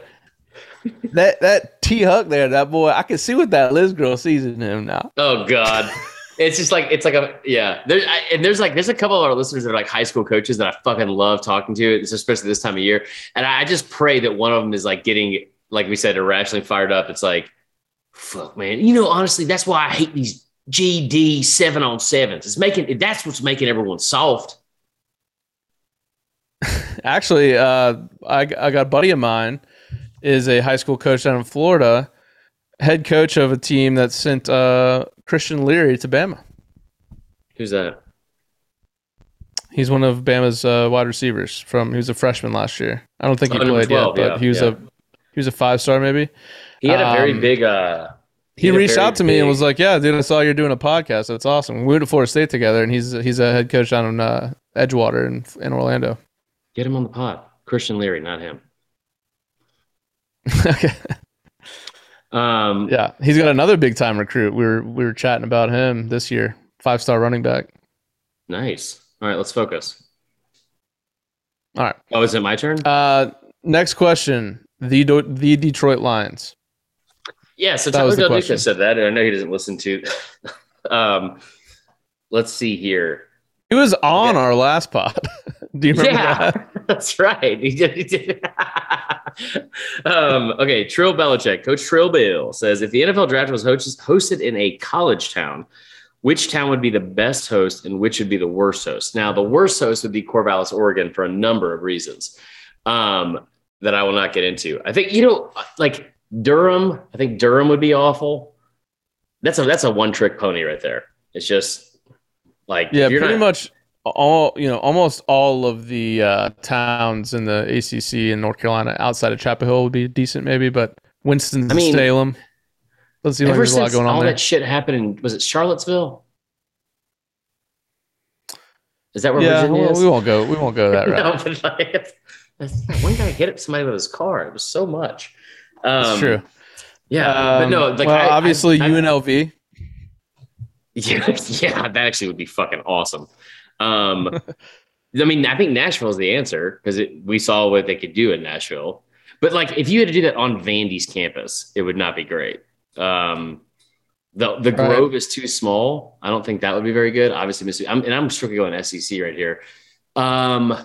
that that T Huck there, that boy, I can see what that Liz girl sees in him now. Oh God. It's just like it's like a yeah. There's I, and there's like there's a couple of our listeners that are like high school coaches that I fucking love talking to, especially this time of year. And I just pray that one of them is like getting like we said irrationally fired up. It's like, fuck, man. You know, honestly, that's why I hate these GD seven on sevens. It's making that's what's making everyone soft. Actually, uh, I I got a buddy of mine is a high school coach down in Florida, head coach of a team that sent uh, Christian Leary to Bama. Who's that? He's one of Bama's uh, wide receivers from. He was a freshman last year. I don't think he played 12, yet, but yeah, he was yeah. a he was a five star maybe. He had a very Um, big uh he had reached out to me and was like, "Yeah, dude, I saw you're doing a podcast. That's awesome." We went to Florida State together, and he's he's a head coach down in uh, Edgewater in in Orlando. get him on the pod. Christian Leary, not him. okay. Um Yeah, he's got another big time recruit. We were we were chatting about him this year, five star running back. nice. All right, let's focus. All right. Oh, is it my turn? Uh, next question: the Do- the Detroit Lions. Yeah, so Tyler Del. Duca said that, and I know he doesn't listen to. um, let's see here. He was on Okay. our last pod. Do you remember yeah, that? that's right. He did. He did. um, okay, Trill Belichick, Coach Trill Bill says if the NFL draft was host- hosted in a college town, which town would be the best host and which would be the worst host? Now, the worst host would be Corvallis, Oregon, for a number of reasons um, that I will not get into. I think you know, like Durham. I think Durham would be awful. That's a that's a one trick pony right there. It's just like Yeah, if you're pretty not- much all you know, almost all of the uh, towns in the ACC in North Carolina outside of Chapel Hill would be decent, maybe, but Winston I mean, Salem. Let's see, like Ever lot since going on all there. that shit happened in was it Charlottesville? Is that where Yeah, Virginia well, is? we won't go. We won't go that route. no, but like, one guy hit somebody with his car. It was so much. Um, That's true. Yeah, but Um, no, like well, I- I- obviously I- UNLV. Yeah, yeah, that actually would be fucking awesome. Um, I mean, I think Nashville is the answer because we saw what they could do in Nashville. But like, if you had to do that on Vandy's campus, it would not be great. Um, the the Right. Grove is too small. I don't think that would be very good. Obviously, Mississippi. I'm, and I'm strictly going SEC right here. Um,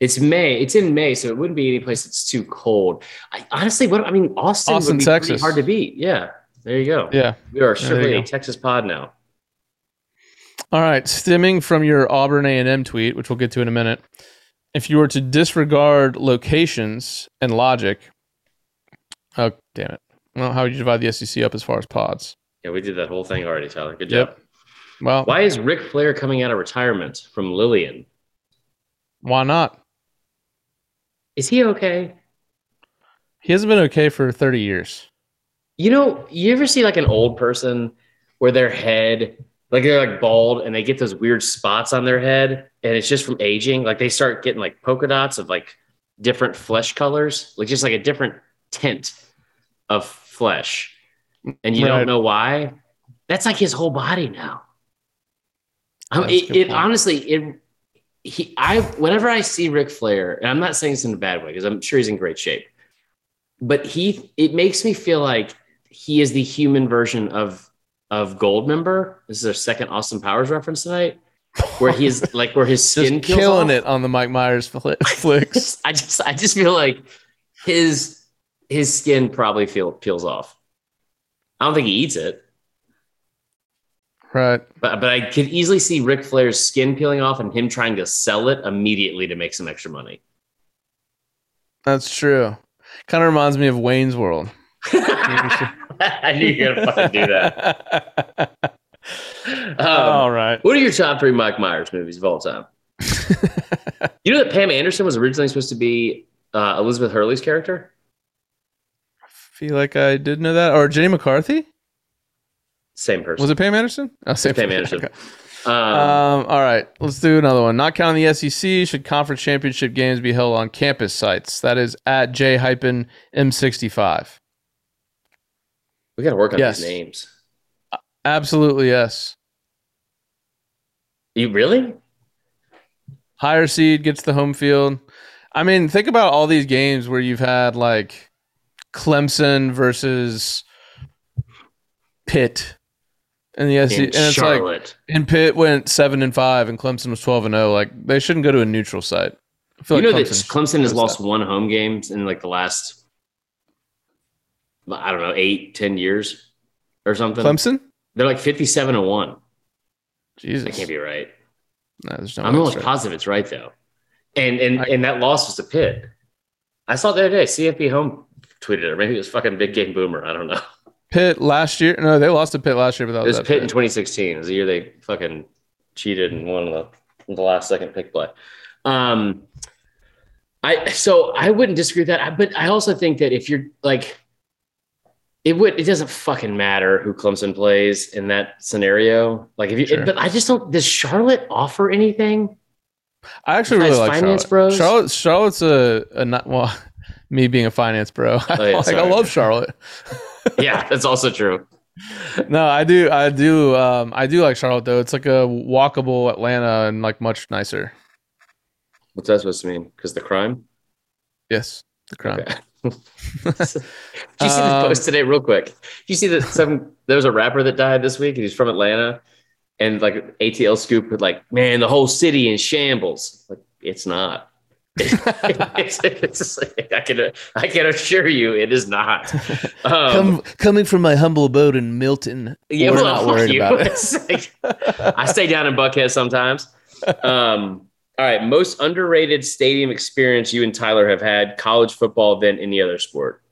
it's May. It's in May, so it wouldn't be any place that's too cold. I, honestly, what I mean, Austin, Austin, would be pretty Texas. hard to beat. Yeah, there you go. Yeah. We are strictly go. a Texas pod now. All right, stemming from your Auburn A&M tweet, which we'll get to in a minute. If you were to disregard locations and logic, oh damn it! Well, how would you divide the SEC up as far as pods? Yeah, we did that whole thing already, Tyler. Good Yep. job. Well, Why is Ric Flair coming out of retirement from Lillian? why not? Is he okay? He hasn't been okay for thirty years. You know, you ever see like an old person where their head, like they're like bald and they get those weird spots on their head and it's just from aging? Like they start getting like polka dots of like different flesh colors, like just like a different tint of flesh. And you Right. don't know why? That's like his whole body now. Um, it, it honestly, it he I whenever I see Ric Flair, and I'm not saying this in a bad way because I'm sure he's in great shape, but he it makes me feel like he is the human version of of Goldmember. This is our second Austin Powers reference tonight, where he's like where his skin killing off. it on the Mike Myers fli- flicks. I just I just feel like his his skin probably feel peels off. I don't think he eats it. Right. But but I could easily see Ric Flair's skin peeling off and him trying to sell it immediately to make some extra money. That's true. Kind of reminds me of Wayne's World. I knew you were gonna fucking do that. Um, all right. what are your top three Mike Myers movies of all time? You know that Pam Anderson was originally supposed to be uh, Elizabeth Hurley's character? feel like I did know that. Or Jenny McCarthy? Same person. Was it Pam Anderson? Oh, same Pam. Anderson. Okay. Um, Um, all right, let's do another one. Not counting the SEC, should conference championship games be held on campus sites? That is at J hyphen M65. we got to work on yes. these names. Absolutely, yes. You really? Higher seed gets the home field. I mean, think about all these games where you've had like Clemson versus Pitt. And the SEC, In and it's like, and Pitt went seven and five, and Clemson was twelve and zero. Like they shouldn't go to a neutral site. I feel you know like that Clemson Clemson has lost that. one home game in like the last, I don't know, eight, ten years or something. Clemson. They're like fifty-seven and one. Jesus, That can't be right. No, there's no I'm almost right. positive it's right though. And and I- and that loss was to Pitt. I saw it the other day. CFP home tweeted it. Maybe it was fucking Big Game Boomer. I don't know. Pitt last year. No, they lost to Pitt last year, but that It was, was Pitt in 2016. It was the year they fucking cheated and won the the last second pick play. Um, I so I wouldn't disagree with that. I- But I also think that if you're like, it would it doesn't fucking matter who Clemson plays in that scenario. Like if you, Sure. but I just don't. Does Charlotte offer anything? I actually really like finance Charlotte. bros? Charlotte. Charlotte's a, a not well. Me being a finance bro, Oh, yeah, like, I love Charlotte. Yeah, that's also true. no, I do. I do. Um, I do like Charlotte though. It's like a walkable Atlanta and like much nicer. What's that supposed to mean? Because the crime. Yes, the crime. Okay. Did you see this Um, post today, real quick? Did you see that some there was a rapper that died this week, and he's from Atlanta, and like ATL scoop with like, man, the whole city in shambles. Like, it's not. it's, it's like, I can I can assure you, it is not. Um, Come, coming from my humble abode in Milton, yeah, we're well, not worried you. about it. It's like- I stay down in Buckhead sometimes. Um, all right, most underrated stadium experience you and Tyler have had college football than any other sport.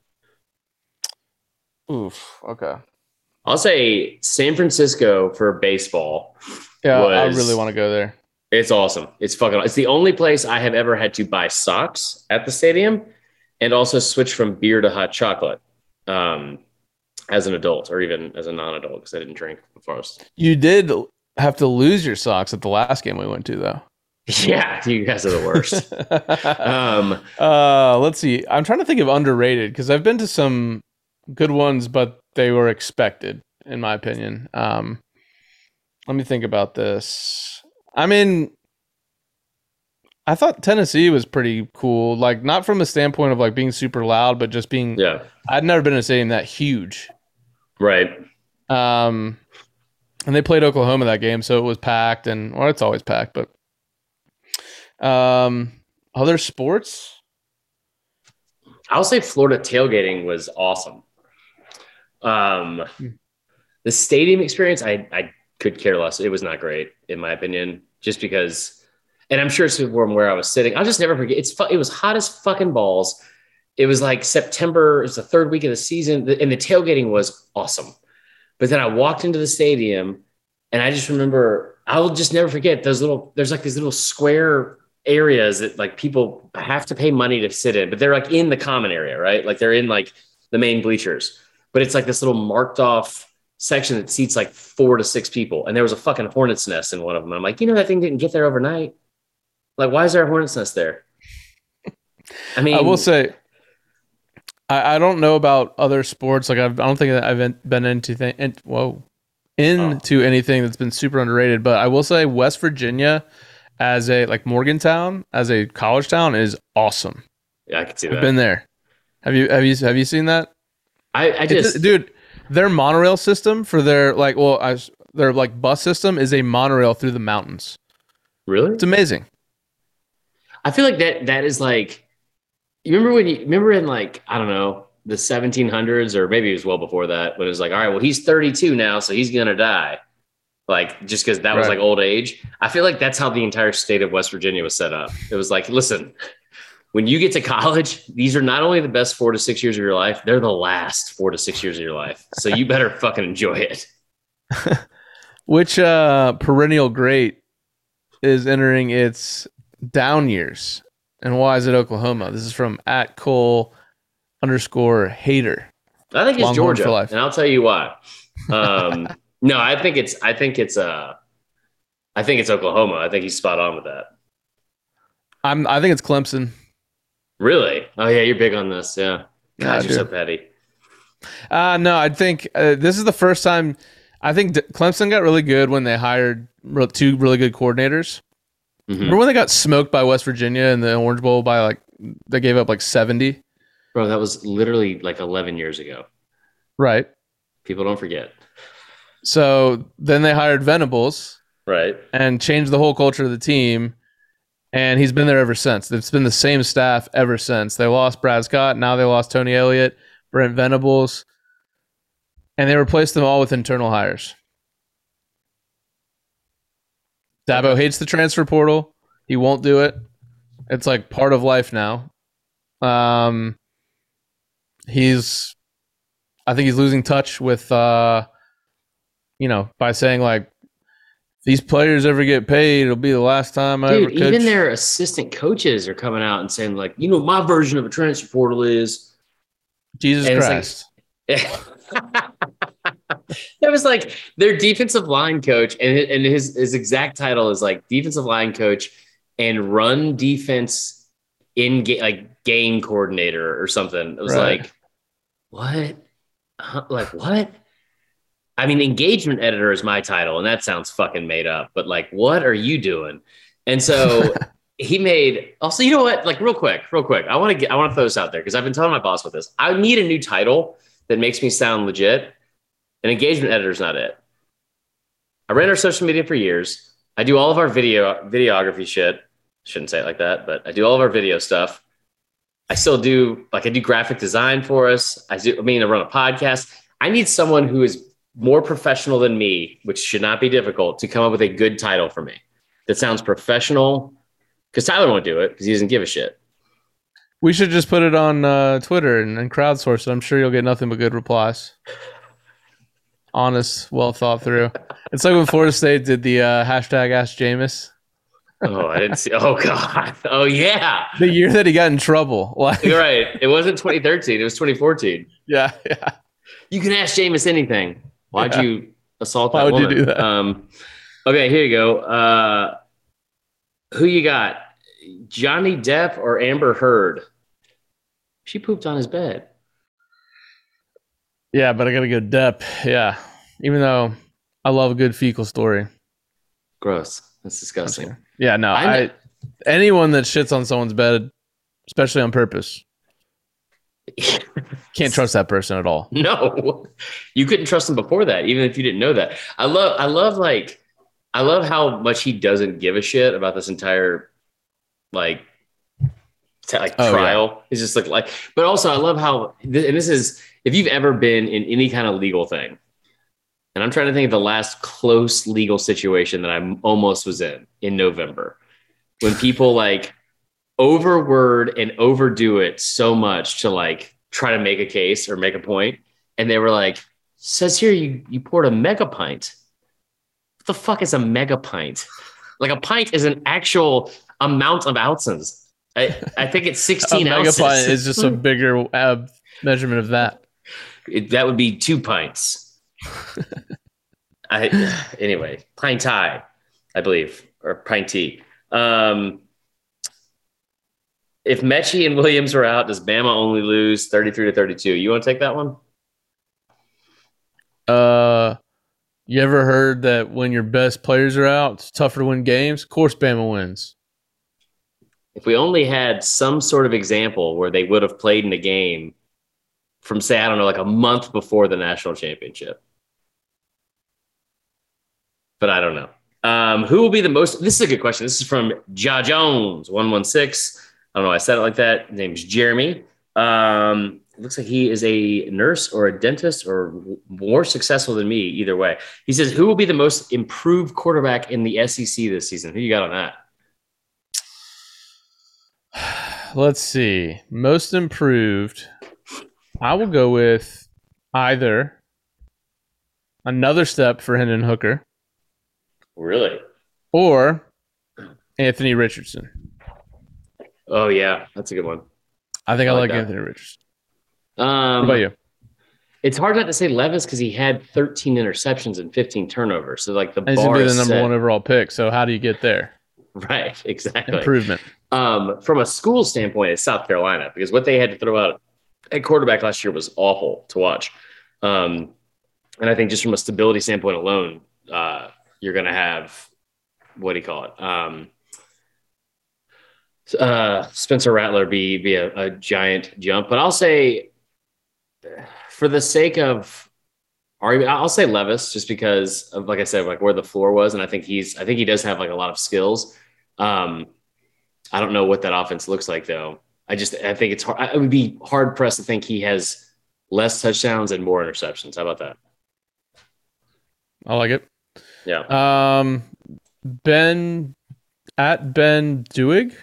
Oof. Okay. I'll say San Francisco for baseball. Yeah, I really want to go there. It's awesome. It's fucking. It's the only place I have ever had to buy socks at the stadium, and also switch from beer to hot chocolate, um, as an adult or even as a non-adult because I didn't drink before. I was. You did have to lose your socks at the last game we went to, though. Yeah, you guys are the worst. um, uh, let's see. I'm trying to think of underrated because I've been to some good ones, but they were expected, in my opinion. Um, let me think about this. I mean, I thought Tennessee was pretty cool. Like not from a standpoint of like being super loud, but just being. Yeah. I'd never been in a stadium that huge. Right. Um, and they played Oklahoma that game, so it was packed, and well, it's always packed. But um, other sports. I'll say Florida tailgating was awesome. Um, Hmm. the stadium experience, I I could care less. It was not great in my opinion, just because. And I'm sure it's from where I was sitting. I'll just never forget. It's it was hot as fucking balls. It was like September. It was the third week of the season, and the tailgating was awesome. But then I walked into the stadium, and I just remember I will just never forget those little. There's like these little square areas that like people have to pay money to sit in, but they're like in the common area, right? Like they're in like the main bleachers, but it's like this little marked off section that seats like four to six people. And there was a fucking hornet's nest in one of them. And I'm like, you know, that thing didn't get there overnight. Like, why is there a hornet's nest there? I mean, I will say, I, I don't know about other sports. Like I've, I don't think that I've been- into th- in, whoa into oh. anything that's been super underrated. But I will say West Virginia as a like Morgantown as a college town is awesome. yeah, I can see that. I've been there. Have you have you have you seen that? I, I It's- just, dude, their monorail system for their like well, I, their like bus system is a monorail through the mountains. really? It's amazing. I feel like that that is like you remember when you remember in like I don't know the 1700s or maybe it was well before that when it was like all right well he's 32 now so he's gonna die like just because that was like old age I feel like that's how the entire state of West Virginia was set up it was like listen when you get to college these are not only the best four to six years of your life they're the last four to six years of your life so you better fucking enjoy it Which uh perennial great is entering its down years. And why is it Oklahoma? This is from at Cole underscore hater. I think it's Longhorn Georgia, and I'll tell you why. Um, no, I think it's I think it's uh, I think it's Oklahoma. I think he's spot on with that. I'm I think it's Clemson. Really? Oh yeah, you're big on this. Yeah. God, you're so petty. Uh no, I think uh, this is the first time I think D- Clemson got really good when they hired re- two really good coordinators. Mhm. Remember when they got smoked by West Virginia in the Orange Bowl by like they gave up like 70? Bro, that was literally like 11 years ago. Right. People don't forget. So then they hired Venables Right. and changed the whole culture of the team. And he's been there ever since. It's been the same staff ever since. They lost Brad Scott. Now they lost Tony Elliott, Brent Venables, and they replaced them all with internal hires. Dabo hates the transfer portal. He won't do it. It's like part of life now. Um, he's, I think he's losing touch with, uh, you know, by saying like, these players ever get paid, it'll be the last time I ever Dude, coach. even their assistant coaches are coming out and saying, like, you know, my version of a transfer portal is Jesus and like- Christ. it was like their defensive line coach, and and his his exact title is like defensive line coach and run defense in ga- like game coordinator or something. It was Right. like, what? Huh? Like what? I mean, engagement editor is my title, and that sounds fucking made up. But like, what are you doing? And so he made. Also, you know what? Like, real quick, real quick. I want to get. I want to throw this out there because I've been telling my boss with this. I need a new title that makes me sound legit. An engagement editor is not it. I ran our social media for years. I do all of our video videography shit. Shouldn't say it like that, but I do all of our video stuff. I still do like I do graphic design for us. I do. I mean, I run a podcast. I need someone who is more professional than me, which should not be difficult, to come up with a good title for me that sounds professional. Because Tyler won't do it because he doesn't give a shit. We should just put it on uh, Twitter and, and crowdsource it. I'm sure you'll get nothing but good replies. Honest, well thought through. It's like when Florida State did the uh, hashtag Ask Jameis. Oh, I didn't see. Oh God. Oh yeah. The year that he got in trouble. Like, You're right. It wasn't 2013. It was 2014. yeah, yeah. You can ask Jameis anything. Why'd Yeah. you assault Why that would you woman? do that? Um, okay, here you go. Uh, who you got? Johnny Depp or Amber Heard? She pooped on his bed. Yeah, but I gotta go Depp. Yeah. Even though I love a good fecal story. Gross. That's disgusting. Yeah, no. I- I, anyone that shits on someone's bed, especially on purpose, can't trust that person at all. No, you couldn't trust him before that, even if you didn't know that. I love, I love, like, I love how much he doesn't give a shit about this entire, like, t- like Oh, yeah. trial. He's just like, like, but also I love how, and this is, if you've ever been in any kind of legal thing, and I'm trying to think of the last close legal situation that I almost was in in November, when people like overword and overdo it so much to like try to make a case or make a point, and they were like, "Says here you you poured a mega pint. What the fuck is a mega pint? Like a pint is an actual amount of ounces. I I think it's A 16 ounces. megapint is just a bigger uh, measurement of that. It- that would be two pints. I anyway, pint tie, I believe, or pint tea. Um, if Metchie and Williams are out, does Bama only lose 33 to 32? You want to take that one? Uh, you ever heard that when your best players are out, it's tougher to win games? Of course, Bama wins. If we only had some sort of example where they would have played in a game from, say, I don't know, like a month before the national championship. But I don't know. Um, who will be the most? This is a good question. This is from Ja Jones, 116. I don't know. I said it like that. His name's Jeremy. Um, looks like he is a nurse or a dentist or more successful than me, either way. He says, Who will be the most improved quarterback in the SEC this season? Who you got on that? Let's see. Most improved. I will go with either another step for Hendon Hooker Really? or Anthony Richardson. Oh, yeah. That's a good one. I think I, I like like. Anthony Richardson. Um, What about you? It's hard not to say Levis because he had 13 interceptions and 15 turnovers. So, like, the And he's bar gonna be is the number set. one overall pick. So how do you get there? Right, exactly. Improvement. Um, from a school standpoint, it's South Carolina because what they had to throw out at quarterback last year was awful to watch. Um, and I think just from a stability standpoint alone, uh, you're going to have what do you call it? Um, uh, Spencer Rattler be be a, a giant jump, but I'll say for the sake of argument, I'll say Levis just because of like I said, like where the floor was, and I think he's I think he does have like a lot of skills. Um, I don't know what that offense looks like though. I just I think it's hard. I would be hard pressed to think he has less touchdowns and more interceptions. How about that? I like it. Yeah. Um, Ben at Ben Duig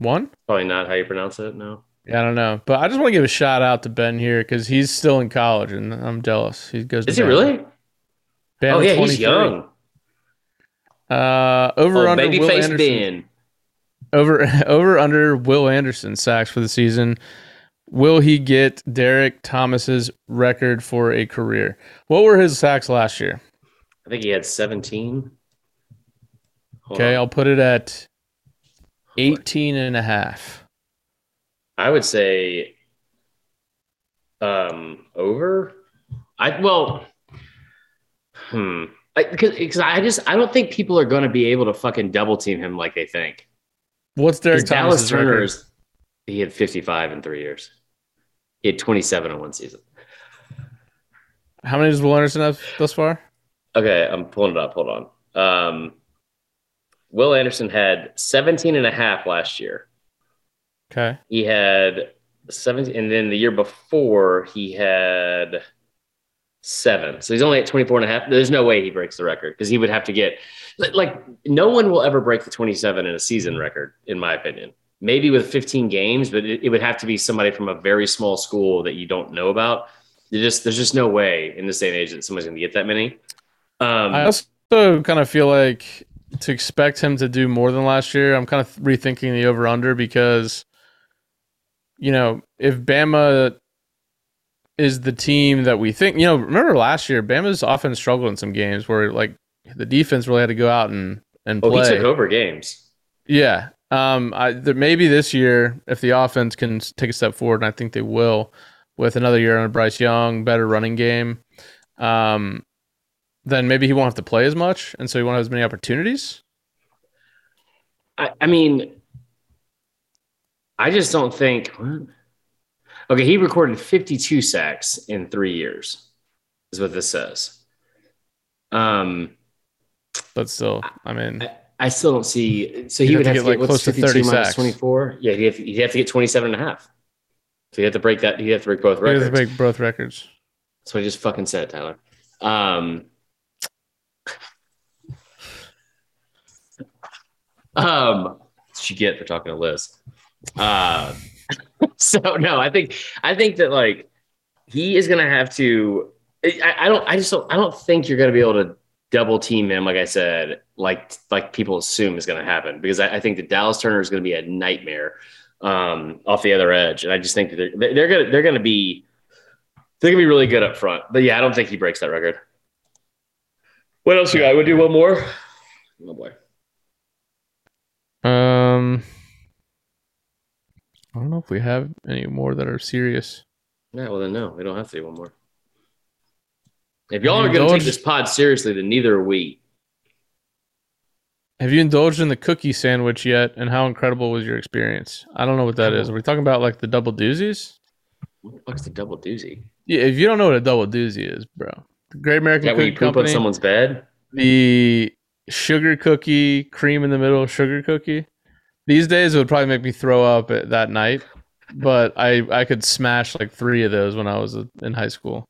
one. Probably not how you pronounce it. No. Yeah, I don't know, but I just want to give a shout out to Ben here because he's still in college and I'm jealous. He goes. to Is he really? Bama oh yeah, he's young. Uh, over Oh, under baby Will face Anderson. Ben. Over over under Will Anderson sacks for the season. Will he get Derrick Thomas's record for a career? What were his sacks last year? I think he had 17. Hold Okay, on. I'll put it at 18 and a half. I would say um over. I well, hmm. Because because I just I don't think people are going to be able to fucking double team him like they think. What's Derrick Dallas? Turner's he had 55 in three years. He had 27 in one season. How many does Will Anderson have thus far? Okay, I'm pulling it up. Hold on. Um, Will Anderson had 17 and a half last year. Okay. He had 17, and then the year before he had seven. So he's only at 24 and a half. There's no way he breaks the record because he would have to get like, no one will ever break the 27 in a season record, in my opinion. Maybe with 15 games, but it, it would have to be somebody from a very small school that you don't know about. You just there's just no way in this day and age that somebody's gonna get that many. Um, I also kind of feel like to expect him to do more than last year, I'm kind of rethinking the over under because, you know, if Bama is the team that we think, you know, remember last year, Bama's often struggled in some games where like the defense really had to go out and, and oh, play. he took over games. Yeah. Um, I th- maybe this year, if the offense can take a step forward, and I think they will, with another year on Bryce Young, better running game, um, then maybe he won't have to play as much, and so he won't have as many opportunities. I, I mean, I just don't think. what? Okay, he recorded 52 sacks in three years, is what this says. Um, But still, I mean, I, I still don't see. So he You'd have have to get, like, what's close to 30 sacks. 24? Yeah, he'd have, he'd have to get 27 and a half. So he'd have to break that. He'd have to break both records. to make both records. That's what I just fucking said, Tyler. Um, um, she get for talking to Liz. Uh, so no, I think I think that like he is gonna have to. I, I don't. I just don't. I don't think you're gonna be able to double team him. Like I said, like like people assume is gonna happen because I, I think that Dallas Turner is gonna be a nightmare um, off the other edge, and I just think that they're, they're gonna they're gonna be they're gonna be really good up front. But yeah, I don't think he breaks that record. What else you got? Would do one more. Oh boy. Um, I don't know if we have any more that are serious. Yeah, well then no, we don't have to do one more. If y'all are you gonna take this pod seriously, then neither are we. Have you indulged in the cookie sandwich yet? And how incredible was your experience? I don't know what that is. Are we talking about like the double doozies? What the fuck's the double doozy? Yeah, if you don't know what a double doozy is, bro, the Great American when Cookie you poop on someone's bed? the sugar cookie, cream in the middle, sugar cookie. These days, it would probably make me throw up at, that night, but I I could smash like three of those when I was in high school.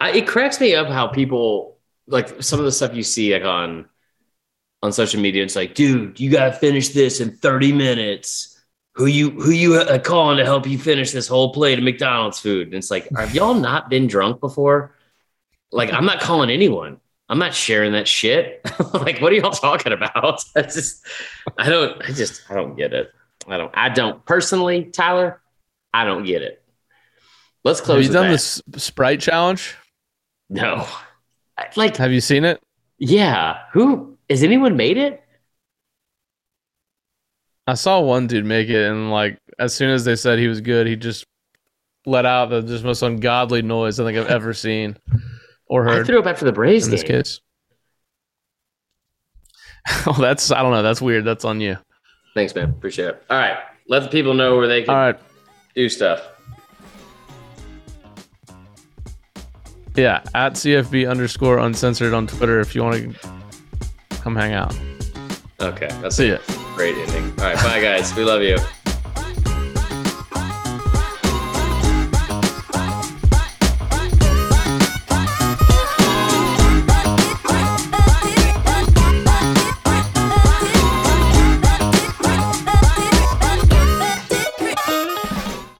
I, it cracks me up how people like some of the stuff you see like on on social media. It's like, dude, you gotta finish this in thirty minutes. Who you who you uh, calling to help you finish this whole plate of McDonald's food? And it's like, have y'all not been drunk before? Like, I'm not calling anyone. I'm not sharing that shit. like, what are y'all talking about? That's just, I don't, I just, I don't get it. I don't, I don't personally, Tyler. I don't get it. Let's Have close. you done that. this Sprite challenge? No. I- Like, Have you seen it? yeah. Who has anyone made it? I saw one dude make it, and like as soon as they said he was good, he just let out the just most ungodly noise I think I've ever seen or I threw it back for the Braves in this game. case. oh, that's I don't know. That's weird. That's on you. Thanks, man. Appreciate it. All right. Let the people know where they can All right. do stuff. Yeah, at CFB underscore uncensored on Twitter if you want to come hang out. Okay. That's See ya. a great ending. All right. Bye, guys. We love you.